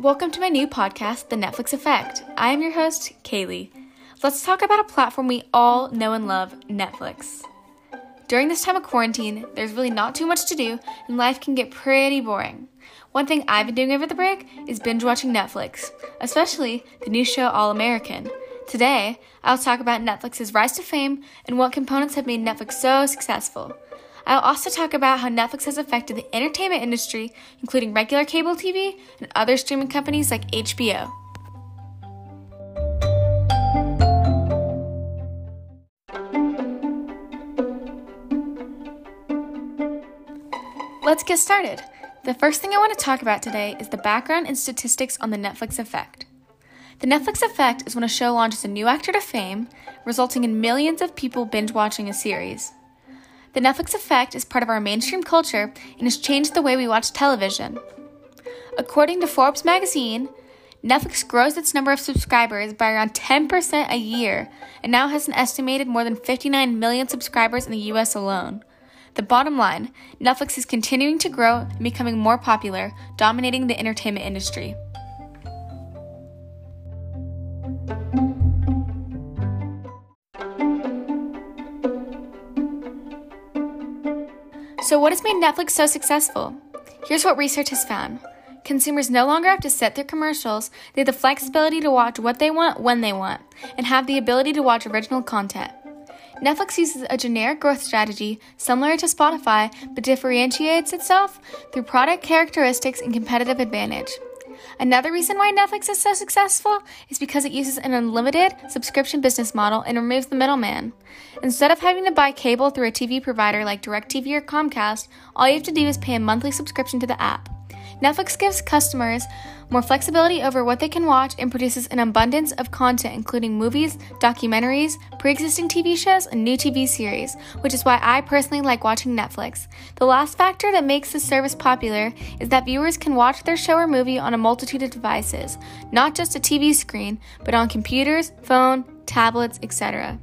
Welcome to my new podcast, The Netflix Effect. I am your host, Kaylee. Let's talk about a platform we all know and love, Netflix. During this time of quarantine, there's really not too much to do, and life can get pretty boring. One thing I've been doing over the break is binge watching Netflix, especially the new show All American. Today, I'll talk about Netflix's rise to fame and what components have made Netflix so successful. I'll also talk about how Netflix has affected the entertainment industry, including regular cable TV and other streaming companies like HBO. Let's get started. The first thing I want to talk about today is the background and statistics on the Netflix effect. The Netflix effect is when a show launches a new actor to fame, resulting in millions of people binge watching a series. The Netflix effect is part of our mainstream culture and has changed the way we watch television. According to Forbes magazine, Netflix grows its number of subscribers by around 10% a year and now has an estimated more than 59 million subscribers in the US alone. The bottom line Netflix is continuing to grow and becoming more popular, dominating the entertainment industry. So, what has made Netflix so successful? Here's what research has found consumers no longer have to set their commercials, they have the flexibility to watch what they want when they want, and have the ability to watch original content. Netflix uses a generic growth strategy similar to Spotify, but differentiates itself through product characteristics and competitive advantage. Another reason why Netflix is so successful is because it uses an unlimited subscription business model and removes the middleman. Instead of having to buy cable through a TV provider like DirecTV or Comcast, all you have to do is pay a monthly subscription to the app. Netflix gives customers more flexibility over what they can watch and produces an abundance of content, including movies, documentaries, pre existing TV shows, and new TV series, which is why I personally like watching Netflix. The last factor that makes this service popular is that viewers can watch their show or movie on a multitude of devices, not just a TV screen, but on computers, phone, tablets, etc.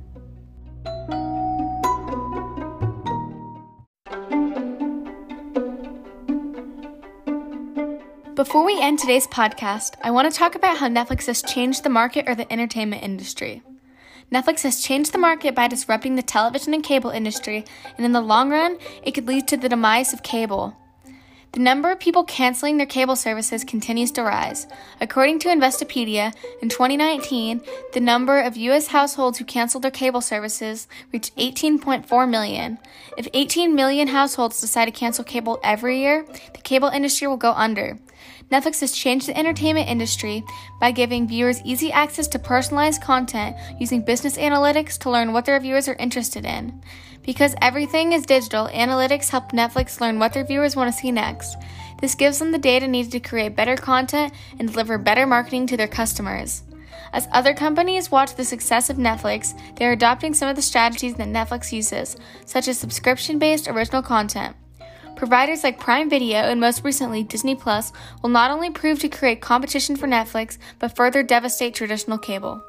Before we end today's podcast, I want to talk about how Netflix has changed the market or the entertainment industry. Netflix has changed the market by disrupting the television and cable industry, and in the long run, it could lead to the demise of cable. The number of people canceling their cable services continues to rise. According to Investopedia, in 2019, the number of U.S. households who canceled their cable services reached 18.4 million. If 18 million households decide to cancel cable every year, the cable industry will go under. Netflix has changed the entertainment industry by giving viewers easy access to personalized content using business analytics to learn what their viewers are interested in. Because everything is digital, analytics help Netflix learn what their viewers want to see next. This gives them the data needed to create better content and deliver better marketing to their customers. As other companies watch the success of Netflix, they are adopting some of the strategies that Netflix uses, such as subscription based original content. Providers like Prime Video and most recently Disney Plus will not only prove to create competition for Netflix, but further devastate traditional cable.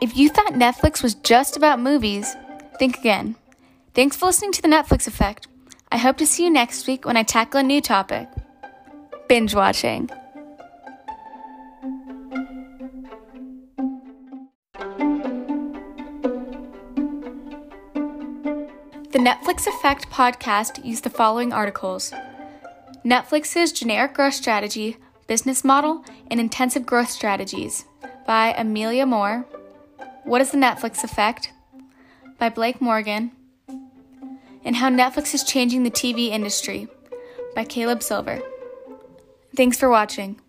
If you thought Netflix was just about movies, think again. Thanks for listening to the Netflix Effect. I hope to see you next week when I tackle a new topic binge watching. The Netflix Effect podcast used the following articles Netflix's generic growth strategy, business model, and intensive growth strategies by Amelia Moore. What is the Netflix Effect? by Blake Morgan. And How Netflix is Changing the TV Industry by Caleb Silver. Thanks for watching.